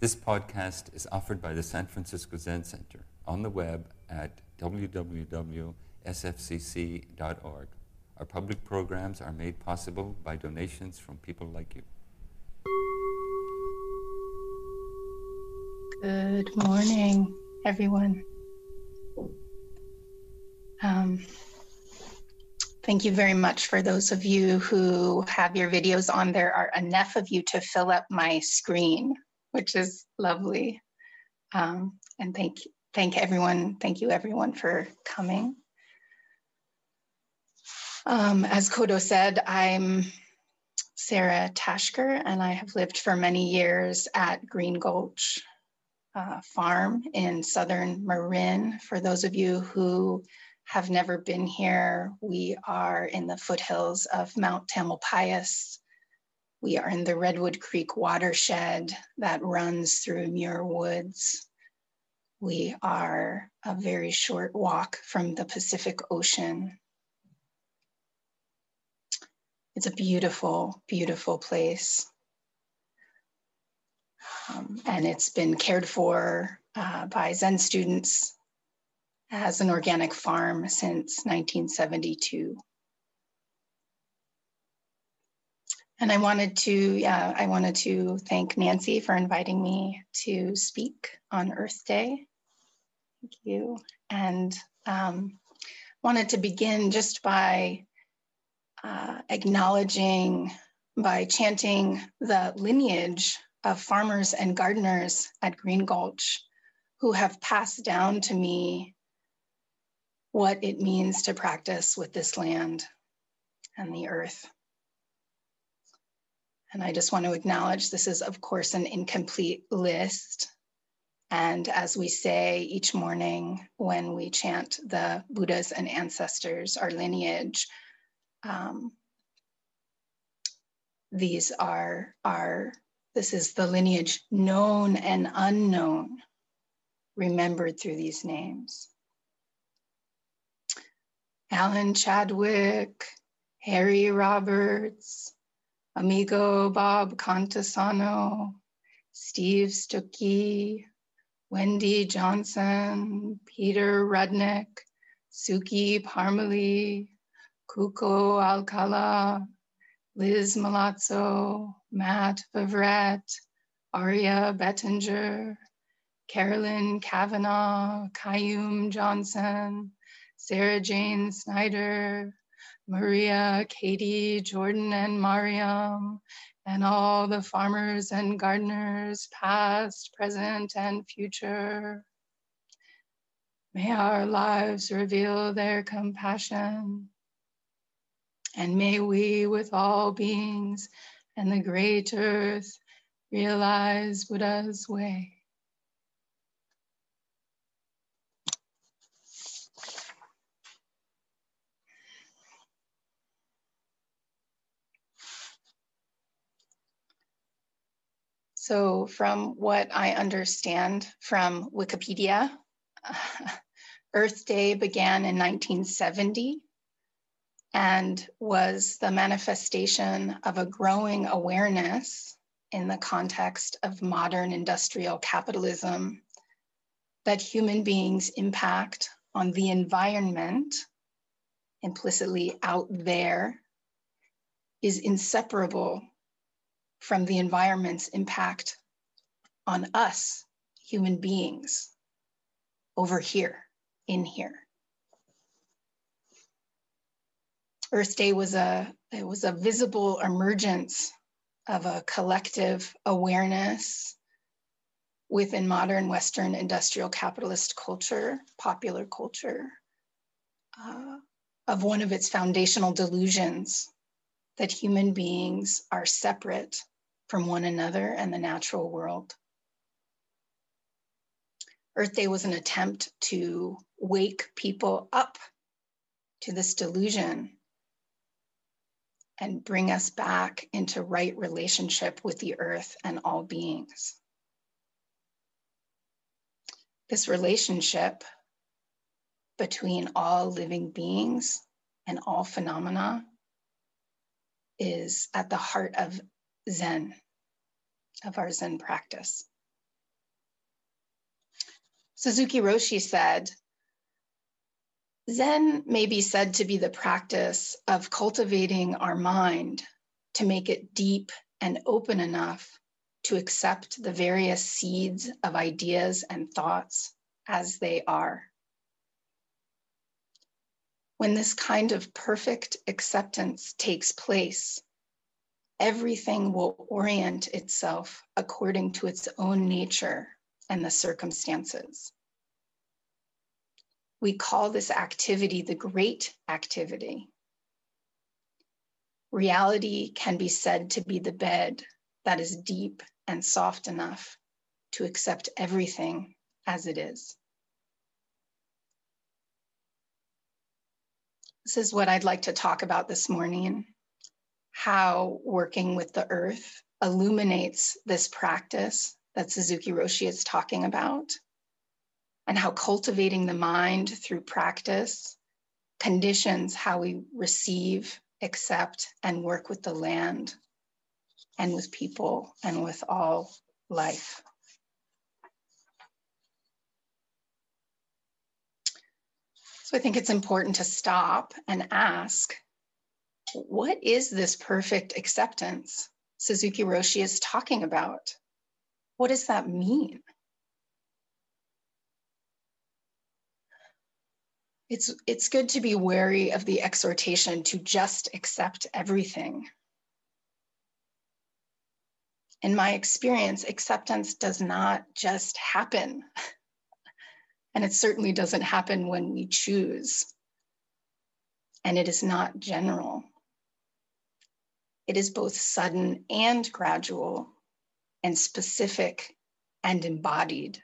This podcast is offered by the San Francisco Zen Center on the web at www.sfzc.org. Our public programs are made possible by donations from people like you. Good morning, everyone. Um, thank you very much for those of you who have your videos on. There are enough of you to fill up my screen, which is lovely. Um, and thank thank everyone. Thank you everyone for coming. Um, as Kodo said, I'm Sara Tashker, and I have lived for many years at Green Gulch uh, Farm in southern Marin. For those of you who have never been here, we are in the foothills of Mount Tamalpais. We are in the Redwood Creek watershed that runs through Muir Woods. We are a very short walk from the Pacific Ocean. It's a beautiful, beautiful place. Um, and it's been cared for uh, by Zen students as an organic farm since 1972. And I wanted to, yeah, I wanted to thank Nancy for inviting me to speak on Earth Day. Thank you. And um, wanted to begin just by uh, acknowledging, by chanting the lineage of farmers and gardeners at Green Gulch who have passed down to me what it means to practice with this land and the earth. And I just want to acknowledge this is, of course, an incomplete list. And as we say each morning when we chant the Buddhas and ancestors, our lineage, um, these are our, this is the lineage known and unknown, remembered through these names. Alan Chadwick, Harry Roberts, Amigo Bob Cantisano, Steve Stücky, Wendy Johnson, Peter Rudnick, Suki Parmalee, Kuko Alcala, Liz Malazzo, Matt Vivret, Aria Bettinger, Carolyn Kavanaugh, Kayum Johnson, Sarah Jane Snyder, Maria, Katie, Jordan, and Mariam, and all the farmers and gardeners, past, present, and future. May our lives reveal their compassion. And may we, with all beings and the great earth, realize Buddha's way. So, from what I understand from Wikipedia, Earth Day began in 1970 and was the manifestation of a growing awareness in the context of modern industrial capitalism that human beings' impact on the environment, implicitly out there, is inseparable from the environment's impact on us, human beings, over here, in here. Earth Day was a it was a visible emergence of a collective awareness within modern Western industrial capitalist culture, popular culture, uh, of one of its foundational delusions that human beings are separate from one another and the natural world. Earth Day was an attempt to wake people up to this delusion and bring us back into right relationship with the earth and all beings. This relationship between all living beings and all phenomena is at the heart of Zen, of our Zen practice. Suzuki Roshi said, Zen may be said to be the practice of cultivating our mind to make it deep and open enough to accept the various seeds of ideas and thoughts as they are. When this kind of perfect acceptance takes place, everything will orient itself according to its own nature and the circumstances. We call this activity the great activity. Reality can be said to be the bed that is deep and soft enough to accept everything as it is. This is what I'd like to talk about this morning how working with the earth illuminates this practice that Suzuki Roshi is talking about and how cultivating the mind through practice conditions how we receive, accept, and work with the land and with people and with all life. So I think it's important to stop and ask what is this perfect acceptance Suzuki Roshi is talking about? What does that mean? It's, it's good to be wary of the exhortation to just accept everything. In my experience, acceptance does not just happen. And it certainly doesn't happen when we choose. And it is not general. It is both sudden and gradual, and specific and embodied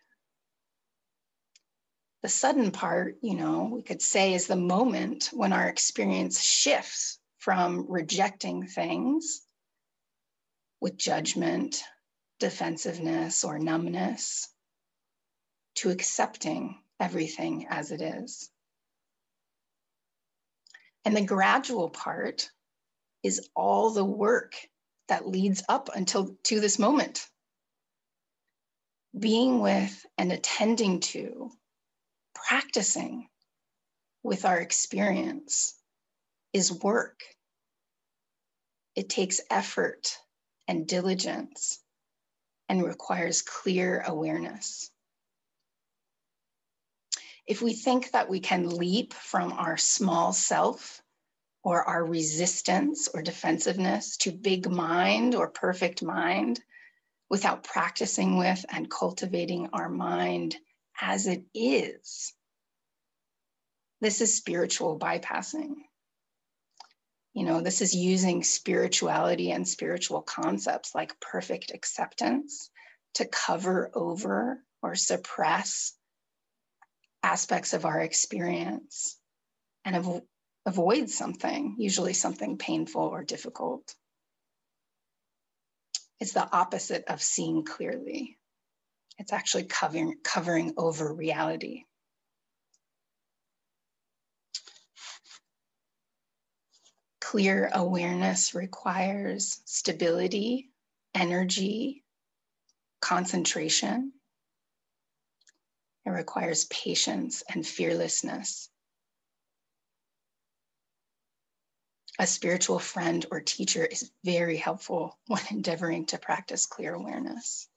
the sudden part, you know, we could say is the moment when our experience shifts from rejecting things with judgment, defensiveness, or numbness to accepting everything as it is. And the gradual part is all the work that leads up until to this moment. Being with and attending to practicing with our experience is work. It takes effort and diligence and requires clear awareness. If we think that we can leap from our small self or our resistance or defensiveness to big mind or perfect mind without practicing with and cultivating our mind as it is. This is spiritual bypassing. You know, this is using spirituality and spiritual concepts like perfect acceptance to cover over or suppress aspects of our experience and av- avoid something, usually something painful or difficult. It's the opposite of seeing clearly. It's actually covering, covering over reality. Clear awareness requires stability, energy, concentration. It requires patience and fearlessness. A spiritual friend or teacher is very helpful when endeavoring to practice clear awareness.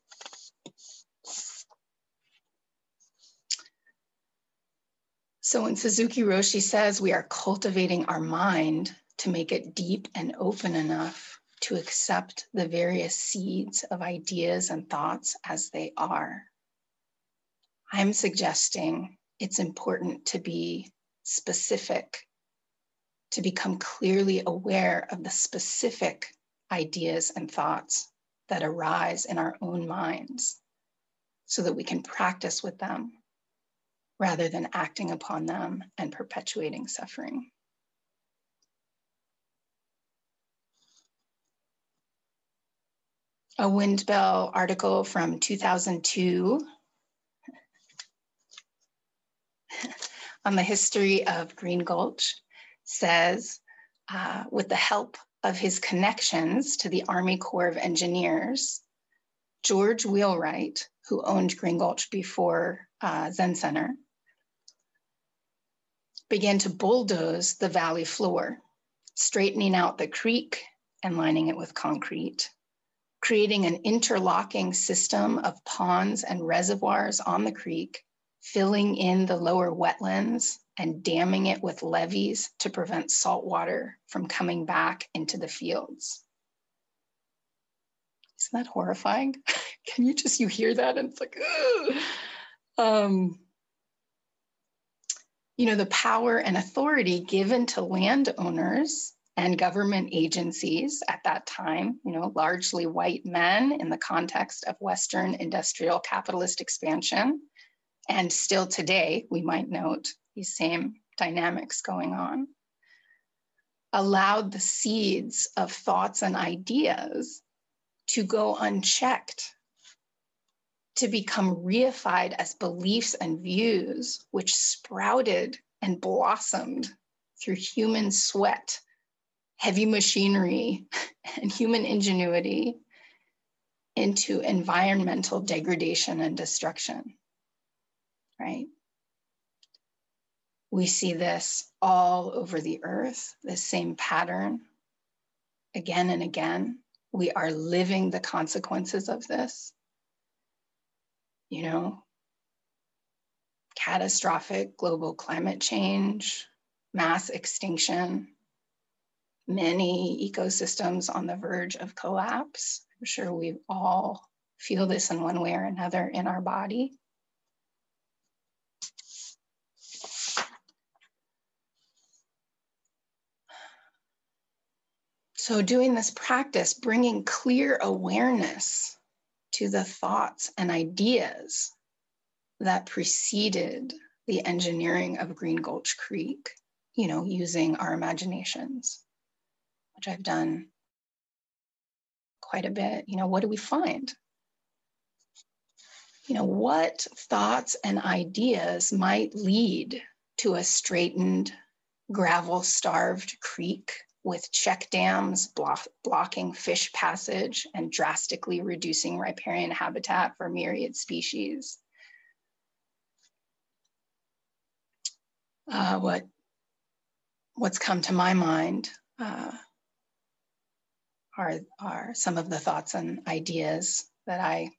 So when Suzuki Roshi says we are cultivating our mind to make it deep and open enough to accept the various seeds of ideas and thoughts as they are, I'm suggesting it's important to be specific, to become clearly aware of the specific ideas and thoughts that arise in our own minds so that we can practice with them rather than acting upon them and perpetuating suffering. A Windbell article from 2002 on the history of Green Gulch says, uh, with the help of his connections to the Army Corps of Engineers, George Wheelwright, who owned Green Gulch before uh, Zen Center, began to bulldoze the valley floor, straightening out the creek and lining it with concrete, creating an interlocking system of ponds and reservoirs on the creek, filling in the lower wetlands and damming it with levees to prevent salt water from coming back into the fields. Isn't that horrifying? Can you just, you hear that and it's like, um, you know, the power and authority given to landowners and government agencies at that time, you know, largely white men in the context of Western industrial capitalist expansion. And still today, we might note these same dynamics going on, allowed the seeds of thoughts and ideas to go unchecked, to become reified as beliefs and views, which sprouted and blossomed through human sweat, heavy machinery, and human ingenuity into environmental degradation and destruction, right? We see this all over the earth, the same pattern again and again we are living the consequences of this. You know, catastrophic global climate change, mass extinction, many ecosystems on the verge of collapse. I'm sure we all feel this in one way or another in our body. So, doing this practice, bringing clear awareness to the thoughts and ideas that preceded the engineering of Green Gulch Creek, you know, using our imaginations, which I've done quite a bit. You know, what do we find? You know, what thoughts and ideas might lead to a straightened, gravel starved creek with check dams block, blocking fish passage and drastically reducing riparian habitat for myriad species. Uh, what, what's come to my mind uh, are, are some of the thoughts and ideas that I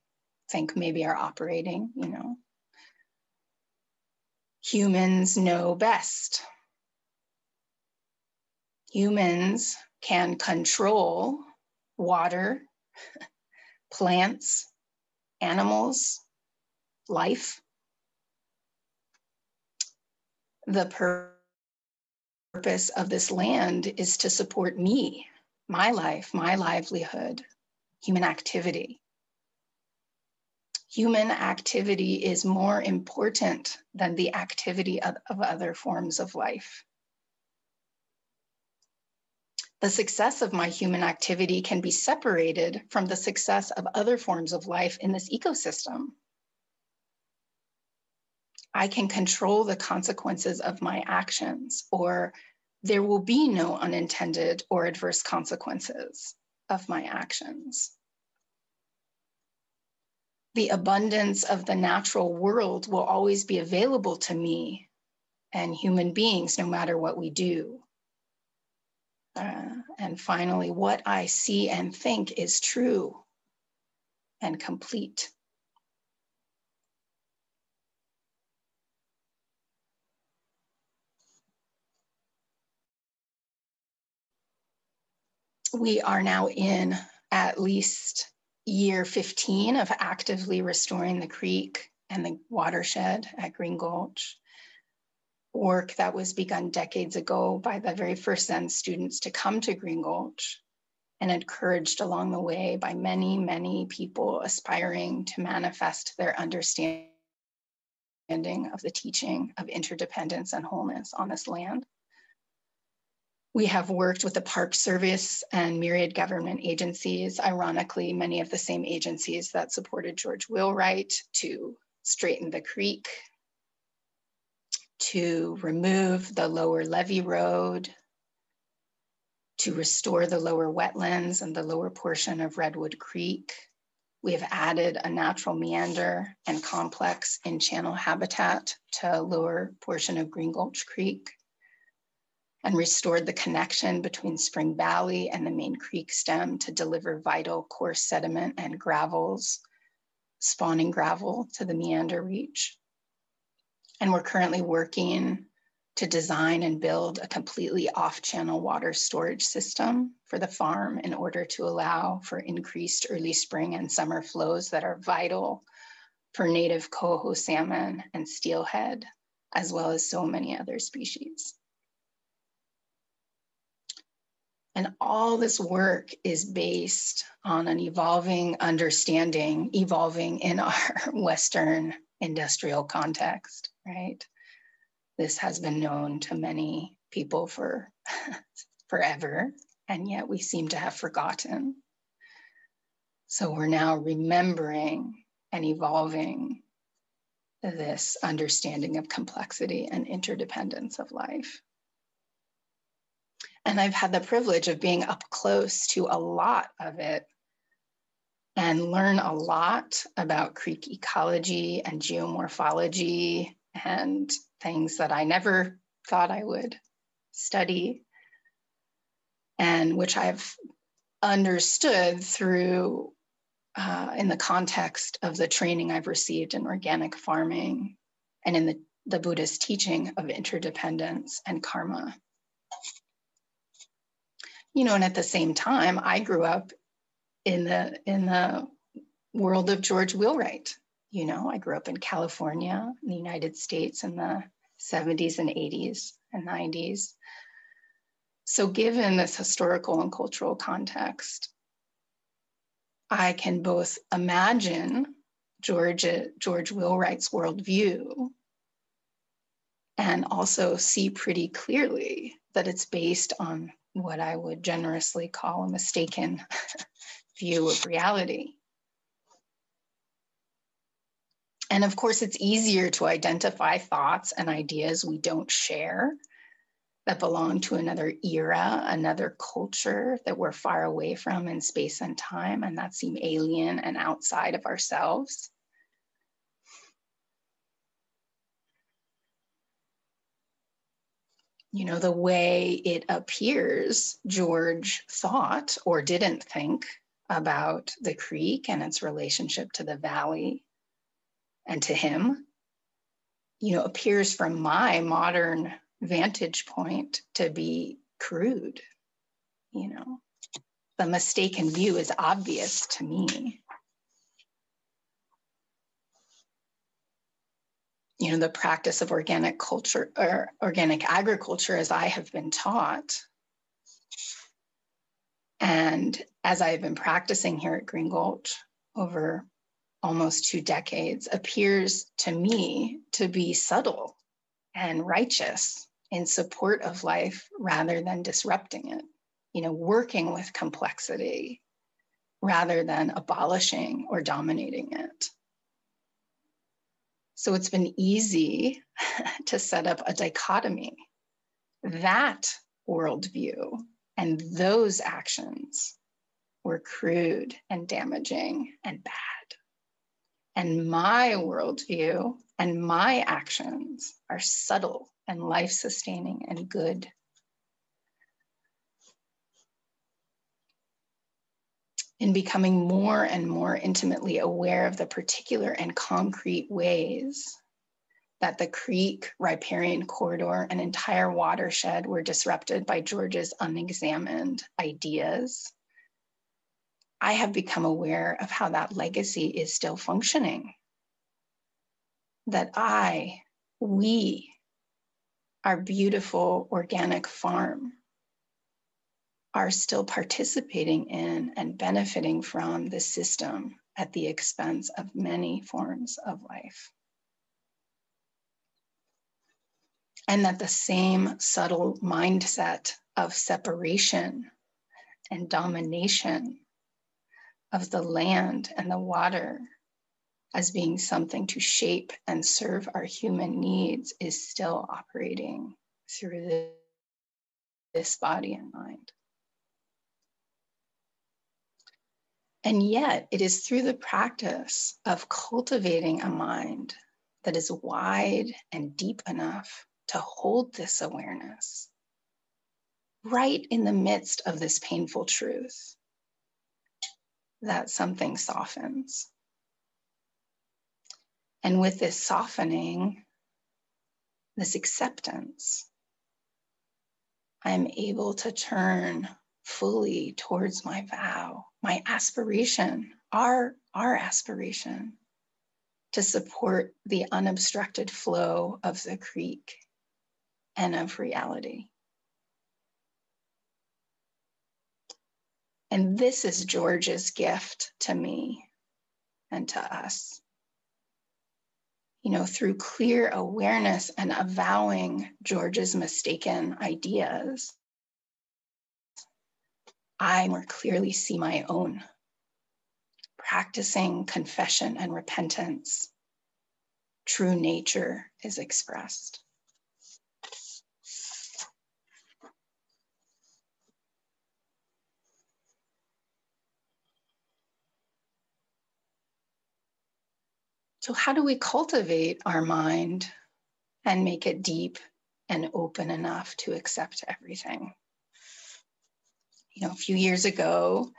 think maybe are operating, you know. Humans know best humans can control water, plants, animals, life. The purpose of this land is to support me, my life, my livelihood, human activity. Human activity is more important than the activity of, of other forms of life the success of my human activity can be separated from the success of other forms of life in this ecosystem. I can control the consequences of my actions, or there will be no unintended or adverse consequences of my actions. The abundance of the natural world will always be available to me and human beings, no matter what we do. Uh, and finally, what I see and think is true and complete. We are now in at least year 15 of actively restoring the creek and the watershed at Green Gulch work that was begun decades ago by the very first Zen students to come to Green Gulch and encouraged along the way by many, many people aspiring to manifest their understanding of the teaching of interdependence and wholeness on this land. We have worked with the Park Service and myriad government agencies, ironically, many of the same agencies that supported George Wheelwright to straighten the creek to remove the lower levee road, to restore the lower wetlands and the lower portion of Redwood Creek, We have added a natural meander and complex in channel habitat to lower portion of Green Gulch Creek and restored the connection between Spring Valley and the main creek stem to deliver vital coarse sediment and gravels, spawning gravel to the meander reach. And we're currently working to design and build a completely off-channel water storage system for the farm in order to allow for increased early spring and summer flows that are vital for native coho salmon and steelhead, as well as so many other species. And all this work is based on an evolving understanding, evolving in our Western industrial context, right? This has been known to many people for forever, and yet we seem to have forgotten. So we're now remembering and evolving this understanding of complexity and interdependence of life. And I've had the privilege of being up close to a lot of it and learn a lot about creek ecology and geomorphology and things that I never thought I would study, and which I've understood through uh, in the context of the training I've received in organic farming and in the, the Buddhist teaching of interdependence and karma. You know, and at the same time, I grew up in the in the world of George Wheelwright you know, I grew up in California, in the United States in the 70s and 80s and 90s. So, given this historical and cultural context, I can both imagine George, George Wheelwright's worldview and also see pretty clearly that it's based on what I would generously call a mistaken view of reality. And of course, it's easier to identify thoughts and ideas we don't share that belong to another era, another culture that we're far away from in space and time, and that seem alien and outside of ourselves. You know, the way it appears George thought or didn't think about the creek and its relationship to the valley and to him, you know, appears from my modern vantage point to be crude. You know, the mistaken view is obvious to me. You know, the practice of organic culture or organic agriculture, as I have been taught, and as I have been practicing here at Green Gulch over almost two decades appears to me to be subtle and righteous in support of life rather than disrupting it, you know, working with complexity rather than abolishing or dominating it. So it's been easy to set up a dichotomy. That worldview and those actions were crude and damaging and bad and my worldview and my actions are subtle and life sustaining and good. In becoming more and more intimately aware of the particular and concrete ways that the creek, riparian corridor, and entire watershed were disrupted by George's unexamined ideas I have become aware of how that legacy is still functioning. That I, we, our beautiful organic farm, are still participating in and benefiting from the system at the expense of many forms of life. And that the same subtle mindset of separation and domination of the land and the water as being something to shape and serve our human needs is still operating through this body and mind. And yet, it is through the practice of cultivating a mind that is wide and deep enough to hold this awareness right in the midst of this painful truth that something softens. And with this softening, this acceptance, I'm able to turn fully towards my vow, my aspiration, our, our aspiration to support the unobstructed flow of the creek and of reality. And this is George's gift to me and to us you know, through clear awareness and avowing George's mistaken ideas, I more clearly see my own. Practicing confession and repentance, true nature is expressed. So, how do we cultivate our mind and make it deep and open enough to accept everything? You know, a few years ago,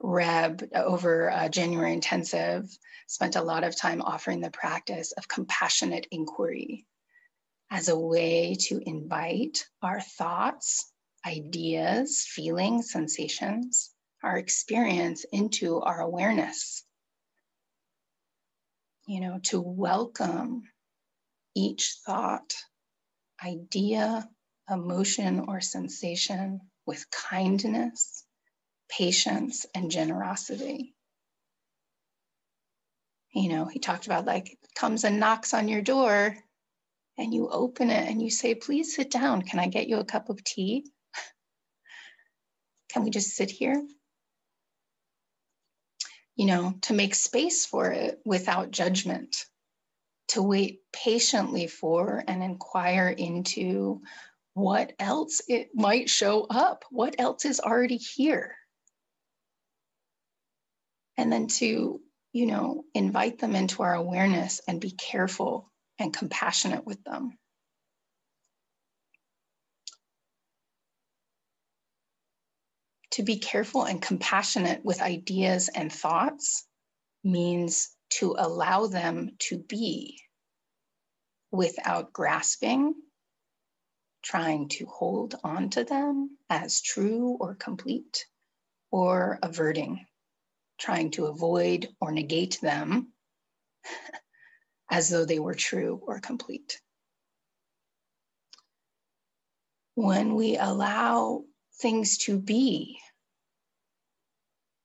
Reb uh, over a January intensive spent a lot of time offering the practice of compassionate inquiry as a way to invite our thoughts, ideas, feelings, sensations, our experience into our awareness you know, to welcome each thought, idea, emotion, or sensation with kindness, patience, and generosity. You know, he talked about like it comes and knocks on your door and you open it and you say, please sit down. Can I get you a cup of tea? Can we just sit here? You know, to make space for it without judgment, to wait patiently for and inquire into what else it might show up, what else is already here. And then to, you know, invite them into our awareness and be careful and compassionate with them. To be careful and compassionate with ideas and thoughts means to allow them to be without grasping, trying to hold on to them as true or complete, or averting, trying to avoid or negate them as though they were true or complete. When we allow things to be,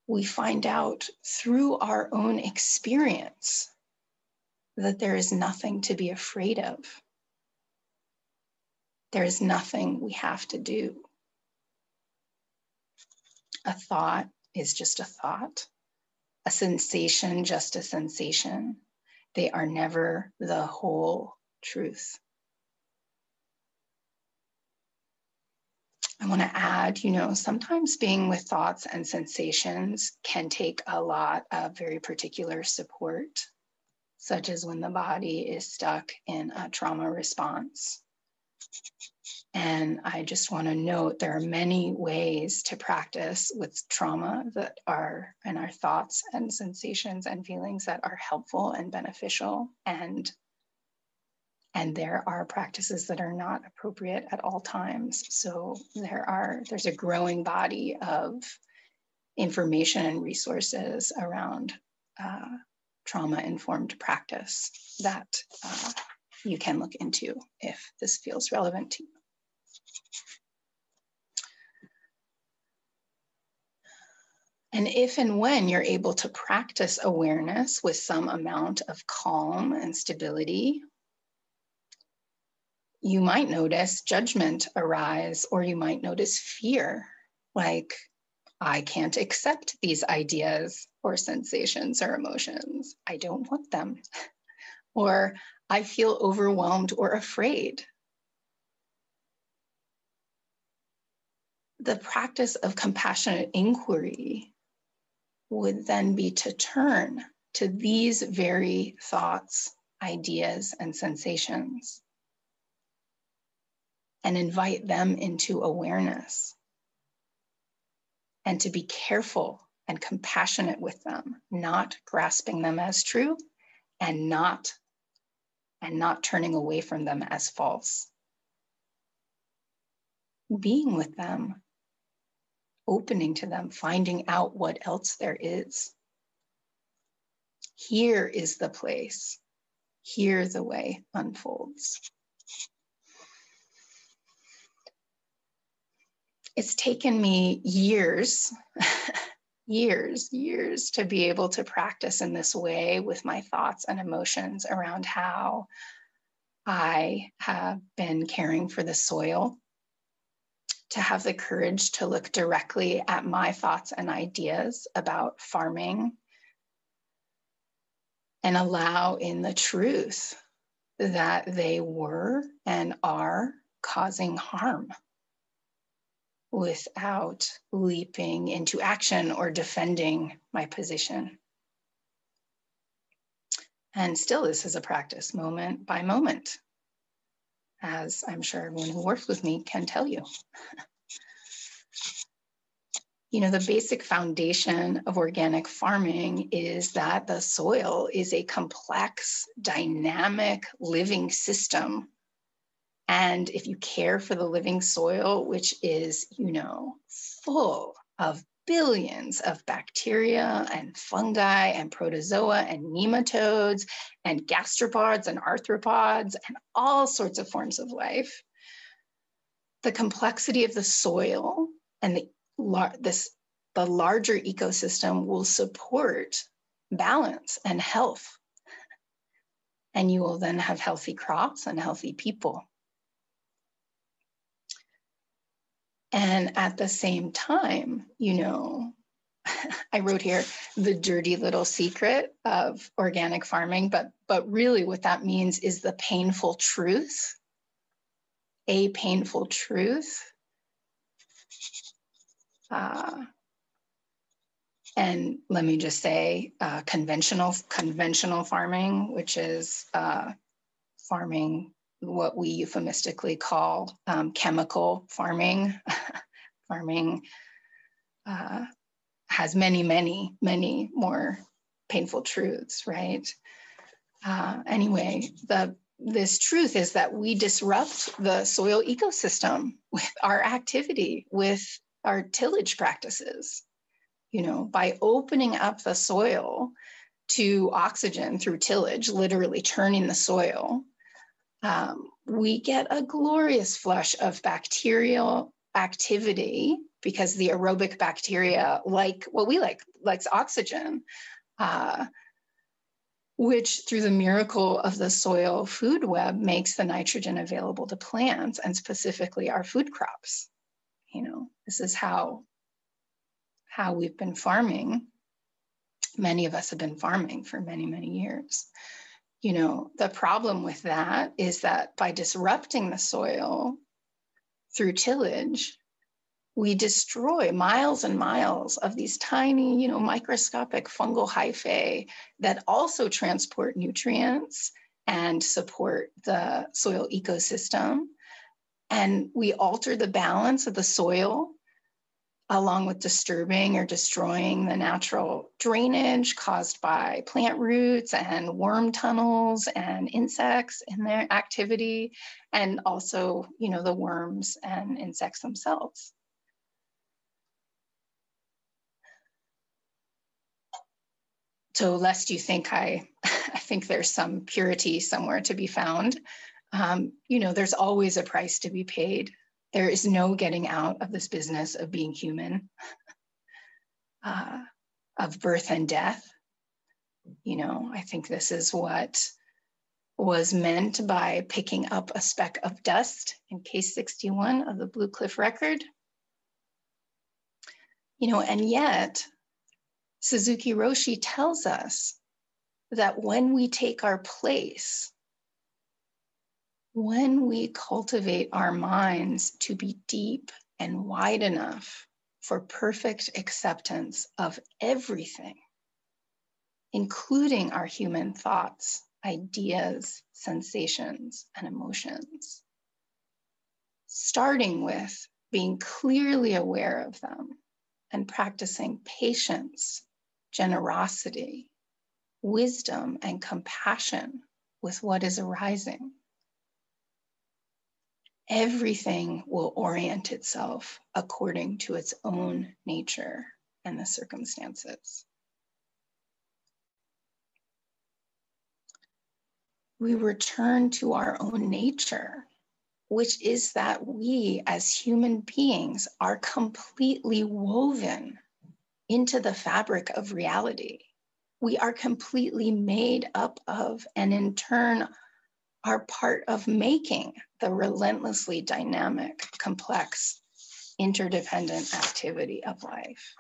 we find out through our own experience that there is nothing to be afraid of. There is nothing we have to do. A thought is just a thought, a sensation, just a sensation. They are never the whole truth. I want to add, you know, sometimes being with thoughts and sensations can take a lot of very particular support, such as when the body is stuck in a trauma response. And I just want to note there are many ways to practice with trauma that are, and our thoughts and sensations and feelings that are helpful and beneficial and and there are practices that are not appropriate at all times. So there are there's a growing body of information and resources around uh, trauma informed practice that uh, you can look into if this feels relevant to you. And if and when you're able to practice awareness with some amount of calm and stability, you might notice judgment arise, or you might notice fear, like, I can't accept these ideas or sensations or emotions. I don't want them. or I feel overwhelmed or afraid. The practice of compassionate inquiry would then be to turn to these very thoughts, ideas, and sensations and invite them into awareness and to be careful and compassionate with them, not grasping them as true and not and not turning away from them as false. Being with them, opening to them, finding out what else there is. Here is the place. Here the way unfolds. It's taken me years years, years to be able to practice in this way with my thoughts and emotions around how I have been caring for the soil, to have the courage to look directly at my thoughts and ideas about farming and allow in the truth that they were and are causing harm without leaping into action or defending my position. And still, this is a practice moment by moment, as I'm sure everyone who works with me can tell you. you know, the basic foundation of organic farming is that the soil is a complex, dynamic, living system and if you care for the living soil, which is, you know, full of billions of bacteria and fungi and protozoa and nematodes and gastropods and arthropods and all sorts of forms of life, the complexity of the soil and the, this, the larger ecosystem will support balance and health. And you will then have healthy crops and healthy people. And at the same time, you know, I wrote here the dirty little secret of organic farming, but but really what that means is the painful truth, a painful truth. Uh, and let me just say, uh, conventional conventional farming, which is uh, farming what we euphemistically call um, chemical farming. farming uh, has many, many, many more painful truths, right? Uh, anyway, the this truth is that we disrupt the soil ecosystem with our activity, with our tillage practices. You know, by opening up the soil to oxygen through tillage, literally turning the soil um, we get a glorious flush of bacterial activity because the aerobic bacteria like what we like likes oxygen uh, which through the miracle of the soil food web makes the nitrogen available to plants and specifically our food crops. You know this is how how we've been farming. Many of us have been farming for many many years you know, the problem with that is that by disrupting the soil through tillage, we destroy miles and miles of these tiny, you know, microscopic fungal hyphae that also transport nutrients and support the soil ecosystem. And we alter the balance of the soil along with disturbing or destroying the natural drainage caused by plant roots and worm tunnels and insects in their activity, and also, you know, the worms and insects themselves. So lest you think I, I think there's some purity somewhere to be found, um, you know, there's always a price to be paid there is no getting out of this business of being human, uh, of birth and death. You know, I think this is what was meant by picking up a speck of dust in case 61 of the Blue Cliff record. You know, and yet Suzuki Roshi tells us that when we take our place when we cultivate our minds to be deep and wide enough for perfect acceptance of everything, including our human thoughts, ideas, sensations, and emotions. Starting with being clearly aware of them and practicing patience, generosity, wisdom, and compassion with what is arising. Everything will orient itself according to its own nature and the circumstances. We return to our own nature, which is that we as human beings are completely woven into the fabric of reality we are completely made up of and in turn are part of making the relentlessly dynamic, complex, interdependent activity of life.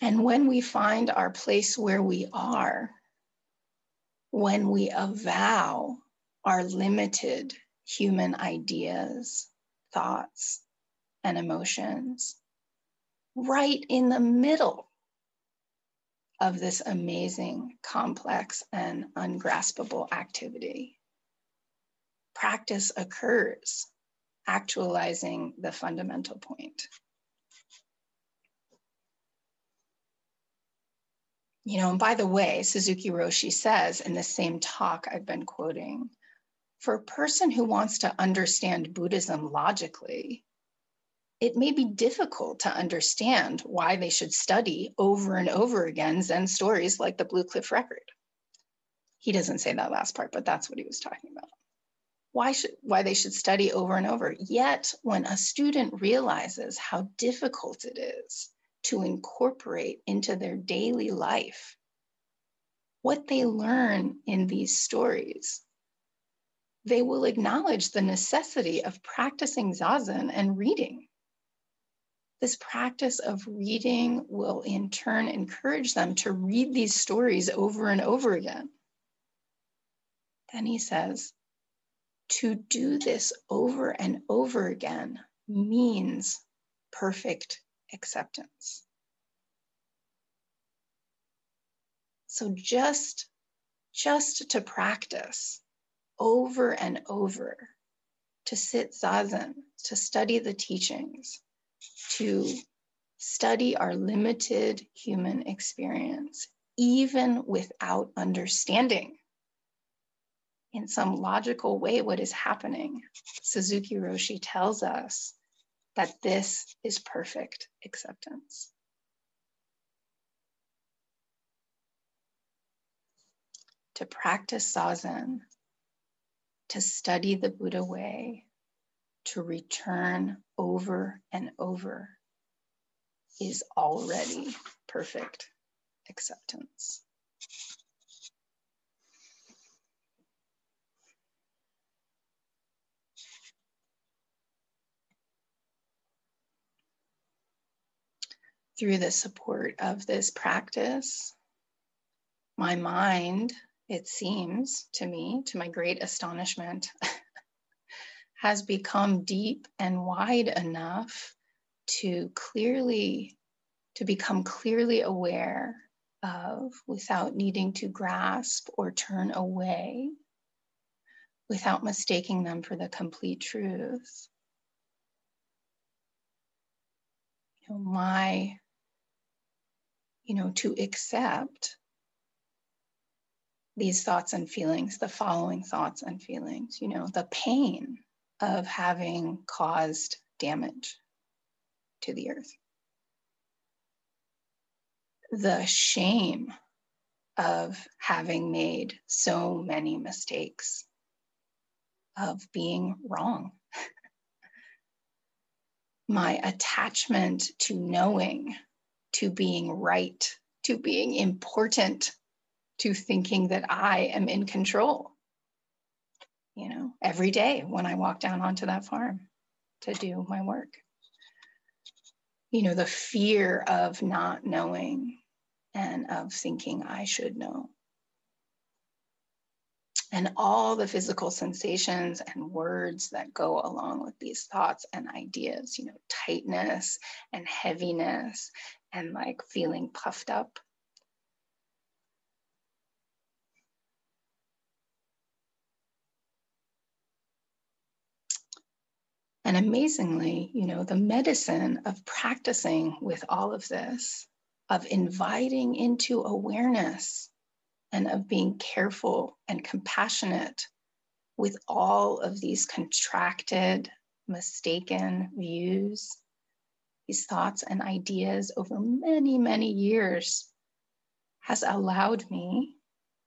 And when we find our place where we are, when we avow our limited human ideas, thoughts, and emotions, right in the middle of this amazing, complex, and ungraspable activity. Practice occurs, actualizing the fundamental point. You know, and by the way, Suzuki Roshi says in the same talk I've been quoting, for a person who wants to understand Buddhism logically, it may be difficult to understand why they should study over and over again Zen stories like the Blue Cliff Record. He doesn't say that last part, but that's what he was talking about. Why should why they should study over and over. Yet when a student realizes how difficult it is to incorporate into their daily life what they learn in these stories, they will acknowledge the necessity of practicing zazen and reading this practice of reading will in turn encourage them to read these stories over and over again. Then he says, to do this over and over again means perfect acceptance. So just, just to practice over and over, to sit zazen, to study the teachings, to study our limited human experience, even without understanding in some logical way what is happening. Suzuki Roshi tells us that this is perfect acceptance. To practice Zazen, to study the Buddha way, to return over and over is already perfect acceptance. Through the support of this practice, my mind, it seems to me, to my great astonishment, has become deep and wide enough to clearly to become clearly aware of without needing to grasp or turn away without mistaking them for the complete truth. You know my you know to accept these thoughts and feelings the following thoughts and feelings you know the pain of having caused damage to the earth. The shame of having made so many mistakes, of being wrong. My attachment to knowing, to being right, to being important, to thinking that I am in control you know, every day when I walk down onto that farm to do my work. You know, the fear of not knowing and of thinking I should know. and all the physical sensations and words that go along with these thoughts and ideas, you know, tightness and heaviness and like feeling puffed up. And amazingly, you know, the medicine of practicing with all of this, of inviting into awareness and of being careful and compassionate with all of these contracted, mistaken views, these thoughts and ideas over many, many years has allowed me,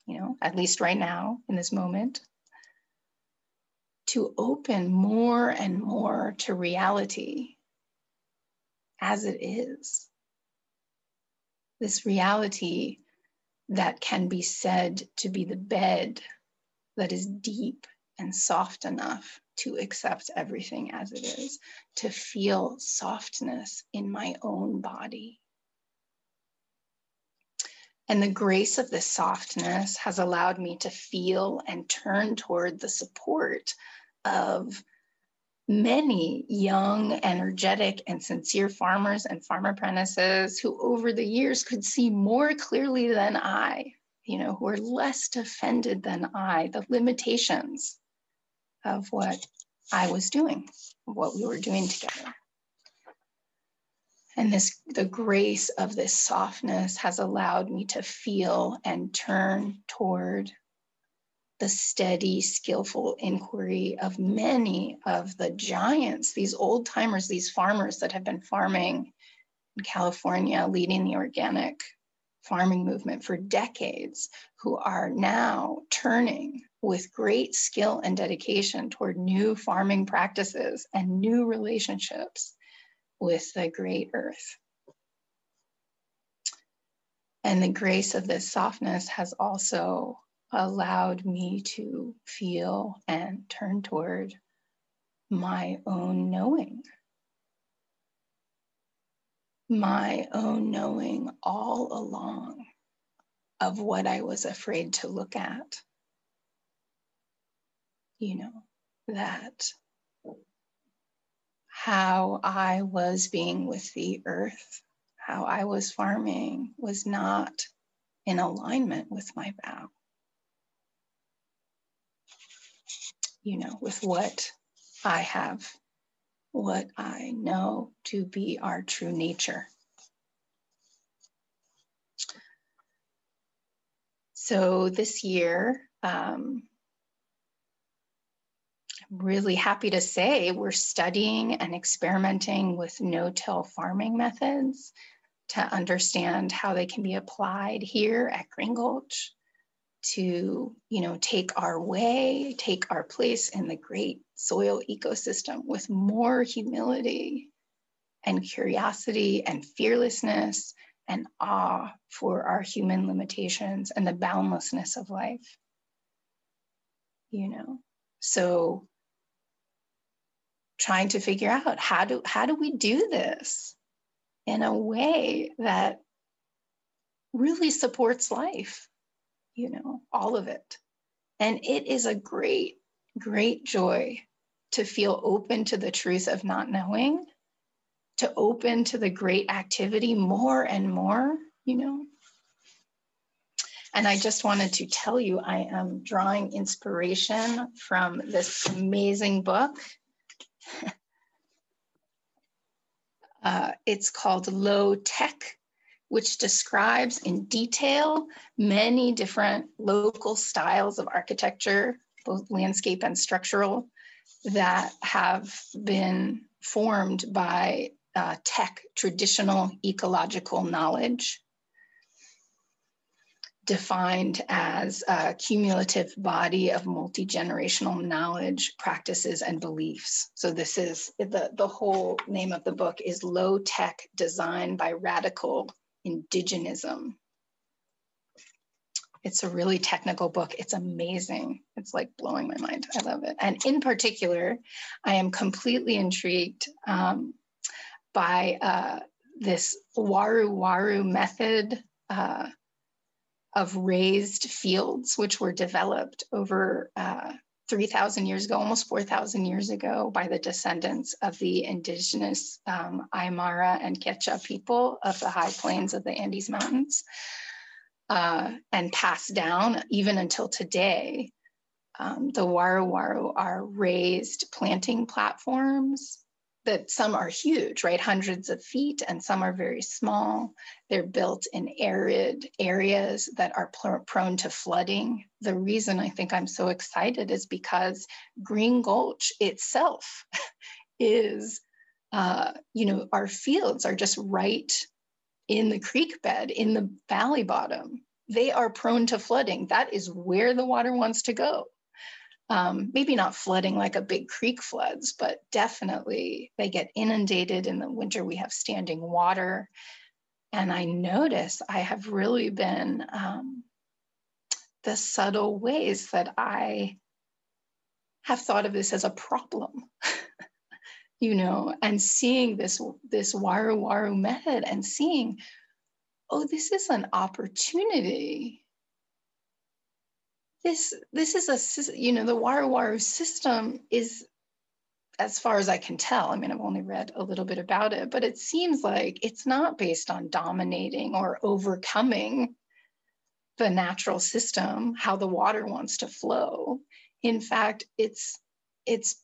you know, at least right now in this moment, to open more and more to reality as it is. This reality that can be said to be the bed that is deep and soft enough to accept everything as it is, to feel softness in my own body. And the grace of this softness has allowed me to feel and turn toward the support of many young, energetic, and sincere farmers and farm apprentices who, over the years, could see more clearly than I, you know, who are less offended than I, the limitations of what I was doing, what we were doing together. And this, the grace of this softness has allowed me to feel and turn toward the steady, skillful inquiry of many of the giants, these old timers, these farmers that have been farming in California, leading the organic farming movement for decades, who are now turning with great skill and dedication toward new farming practices and new relationships with the great earth. And the grace of this softness has also allowed me to feel and turn toward my own knowing. My own knowing all along of what I was afraid to look at. You know, that how I was being with the earth, how I was farming was not in alignment with my vow. you know, with what I have, what I know to be our true nature. So this year, um, I'm really happy to say we're studying and experimenting with no-till farming methods to understand how they can be applied here at Green Gulch to you know take our way take our place in the great soil ecosystem with more humility and curiosity and fearlessness and awe for our human limitations and the boundlessness of life you know? So trying to figure out how do how do we do this in a way that really supports life you know, all of it. And it is a great, great joy to feel open to the truth of not knowing, to open to the great activity more and more, you know. And I just wanted to tell you, I am drawing inspiration from this amazing book. uh, it's called Low Tech which describes in detail many different local styles of architecture, both landscape and structural, that have been formed by uh, TEK, traditional ecological knowledge, defined as a cumulative body of multi-generational knowledge, practices, and beliefs. So this is, the, the whole name of the book is Low Tech Design by Radical indigenism. It's a really technical book. It's amazing. It's like blowing my mind. I love it. And in particular, I am completely intrigued um, by uh, this Waru Waru method uh, of raised fields, which were developed over uh, 3,000 years ago, almost 4,000 years ago, by the descendants of the indigenous um, Aymara and Quechua people of the high plains of the Andes Mountains, uh, and passed down even until today. Um, the Waru Waru are raised planting platforms that some are huge, right? Hundreds of feet, and some are very small. They're built in arid areas that are pl- prone to flooding. The reason I think I'm so excited is because Green Gulch itself is, uh, you know, our fields are just right in the creek bed, in the valley bottom. They are prone to flooding. That is where the water wants to go um, maybe not flooding like a big creek floods, but definitely they get inundated in the winter. We have standing water. And I notice I have really been um, the subtle ways that I have thought of this as a problem. you know, and seeing this this waru waru method and seeing, oh, this is an opportunity this this is a you know the Waru Waru system is as far as I can tell, I mean, I've only read a little bit about it, but it seems like it's not based on dominating or overcoming the natural system, how the water wants to flow. In fact, it's it's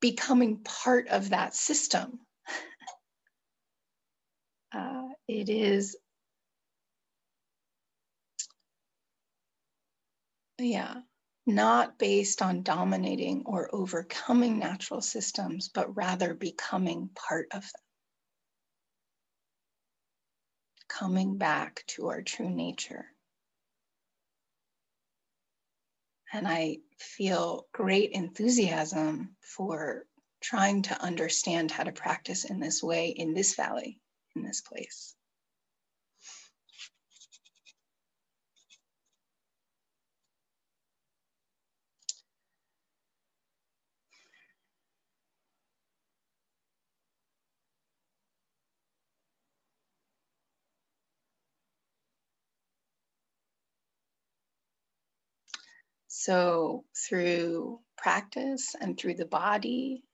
becoming part of that system. uh, it is Yeah, not based on dominating or overcoming natural systems, but rather becoming part of them. Coming back to our true nature. And I feel great enthusiasm for trying to understand how to practice in this way in this valley, in this place. So, through practice and through the body,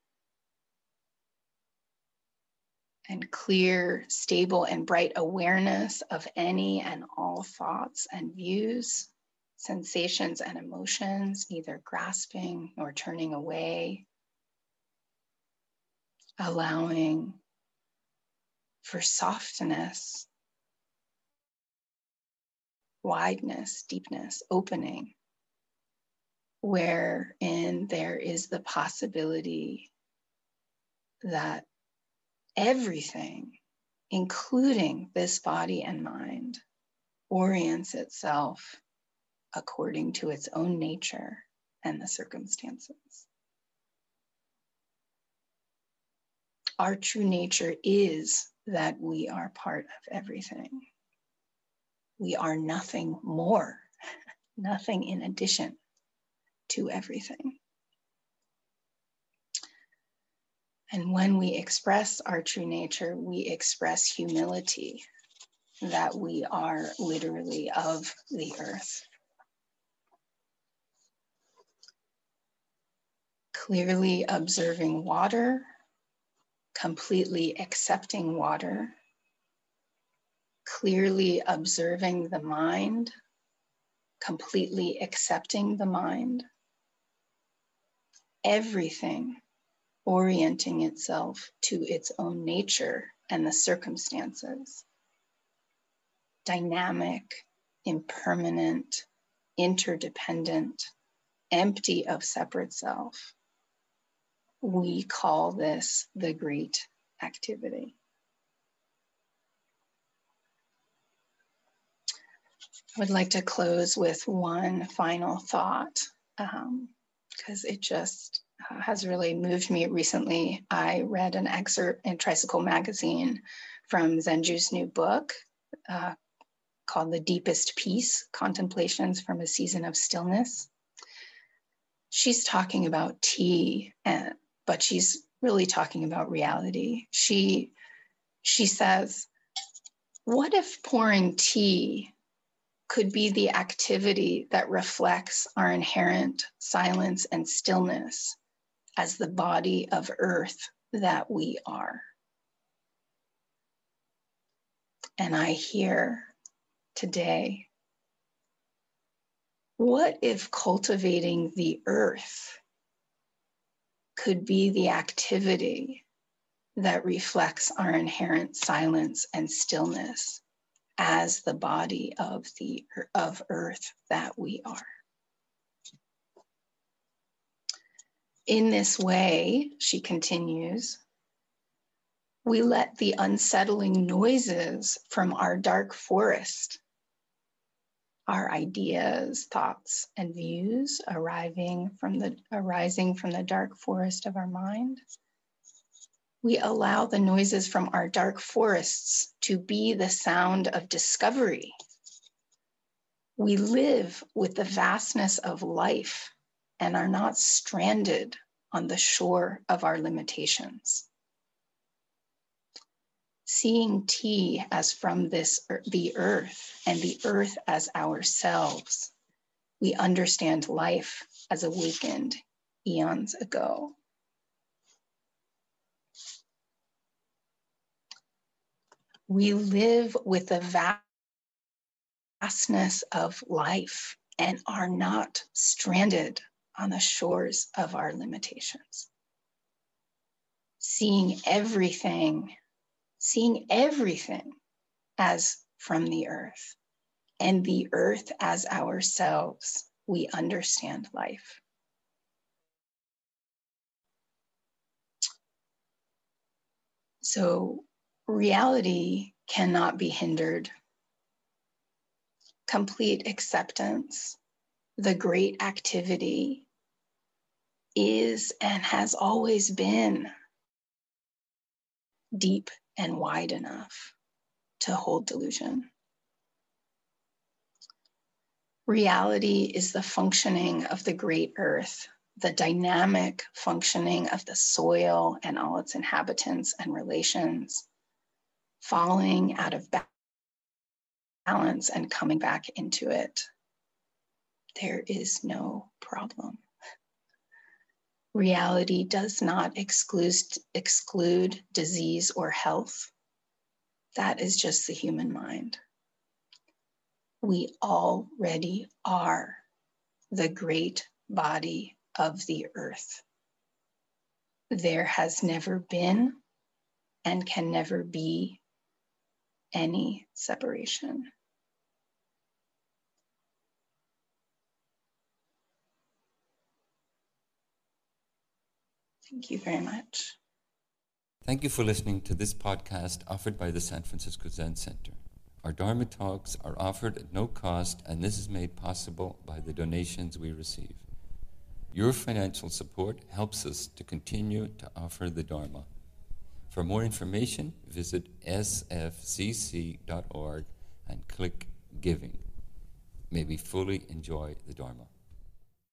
and clear, stable, and bright awareness of any and all thoughts and views, sensations and emotions, neither grasping nor turning away, allowing for softness, wideness, deepness, opening wherein there is the possibility that everything, including this body and mind, orients itself according to its own nature and the circumstances. Our true nature is that we are part of everything. We are nothing more, nothing in addition to everything. And when we express our true nature, we express humility that we are literally of the earth. Clearly observing water, completely accepting water, clearly observing the mind, completely accepting the mind everything orienting itself to its own nature and the circumstances. Dynamic, impermanent, interdependent, empty of separate self. We call this the great activity. I would like to close with one final thought. Um, because it just uh, has really moved me recently. I read an excerpt in Tricycle Magazine from Zenju's new book uh, called The Deepest Peace Contemplations from a Season of Stillness. She's talking about tea, and, but she's really talking about reality. She, she says, What if pouring tea could be the activity that reflects our inherent silence and stillness as the body of earth that we are. And I hear today what if cultivating the earth could be the activity that reflects our inherent silence and stillness as the body of the of earth that we are. In this way she continues we let the unsettling noises from our dark forest our ideas thoughts and views arriving from the arising from the dark forest of our mind we allow the noises from our dark forests to be the sound of discovery. We live with the vastness of life and are not stranded on the shore of our limitations. Seeing tea as from this the earth and the earth as ourselves, we understand life as awakened eons ago. We live with the vastness of life and are not stranded on the shores of our limitations. Seeing everything, seeing everything as from the earth and the earth as ourselves, we understand life. So reality cannot be hindered. Complete acceptance, the great activity, is and has always been deep and wide enough to hold delusion. Reality is the functioning of the great earth, the dynamic functioning of the soil and all its inhabitants and relations falling out of balance and coming back into it. There is no problem. Reality does not exclude, exclude disease or health. That is just the human mind. We already are the great body of the earth. There has never been and can never be any separation. Thank you very much. Thank you for listening to this podcast offered by the San Francisco Zen Center. Our Dharma talks are offered at no cost, and this is made possible by the donations we receive. Your financial support helps us to continue to offer the Dharma. For more information, visit sfzc.org and click Giving. May we fully enjoy the Dharma.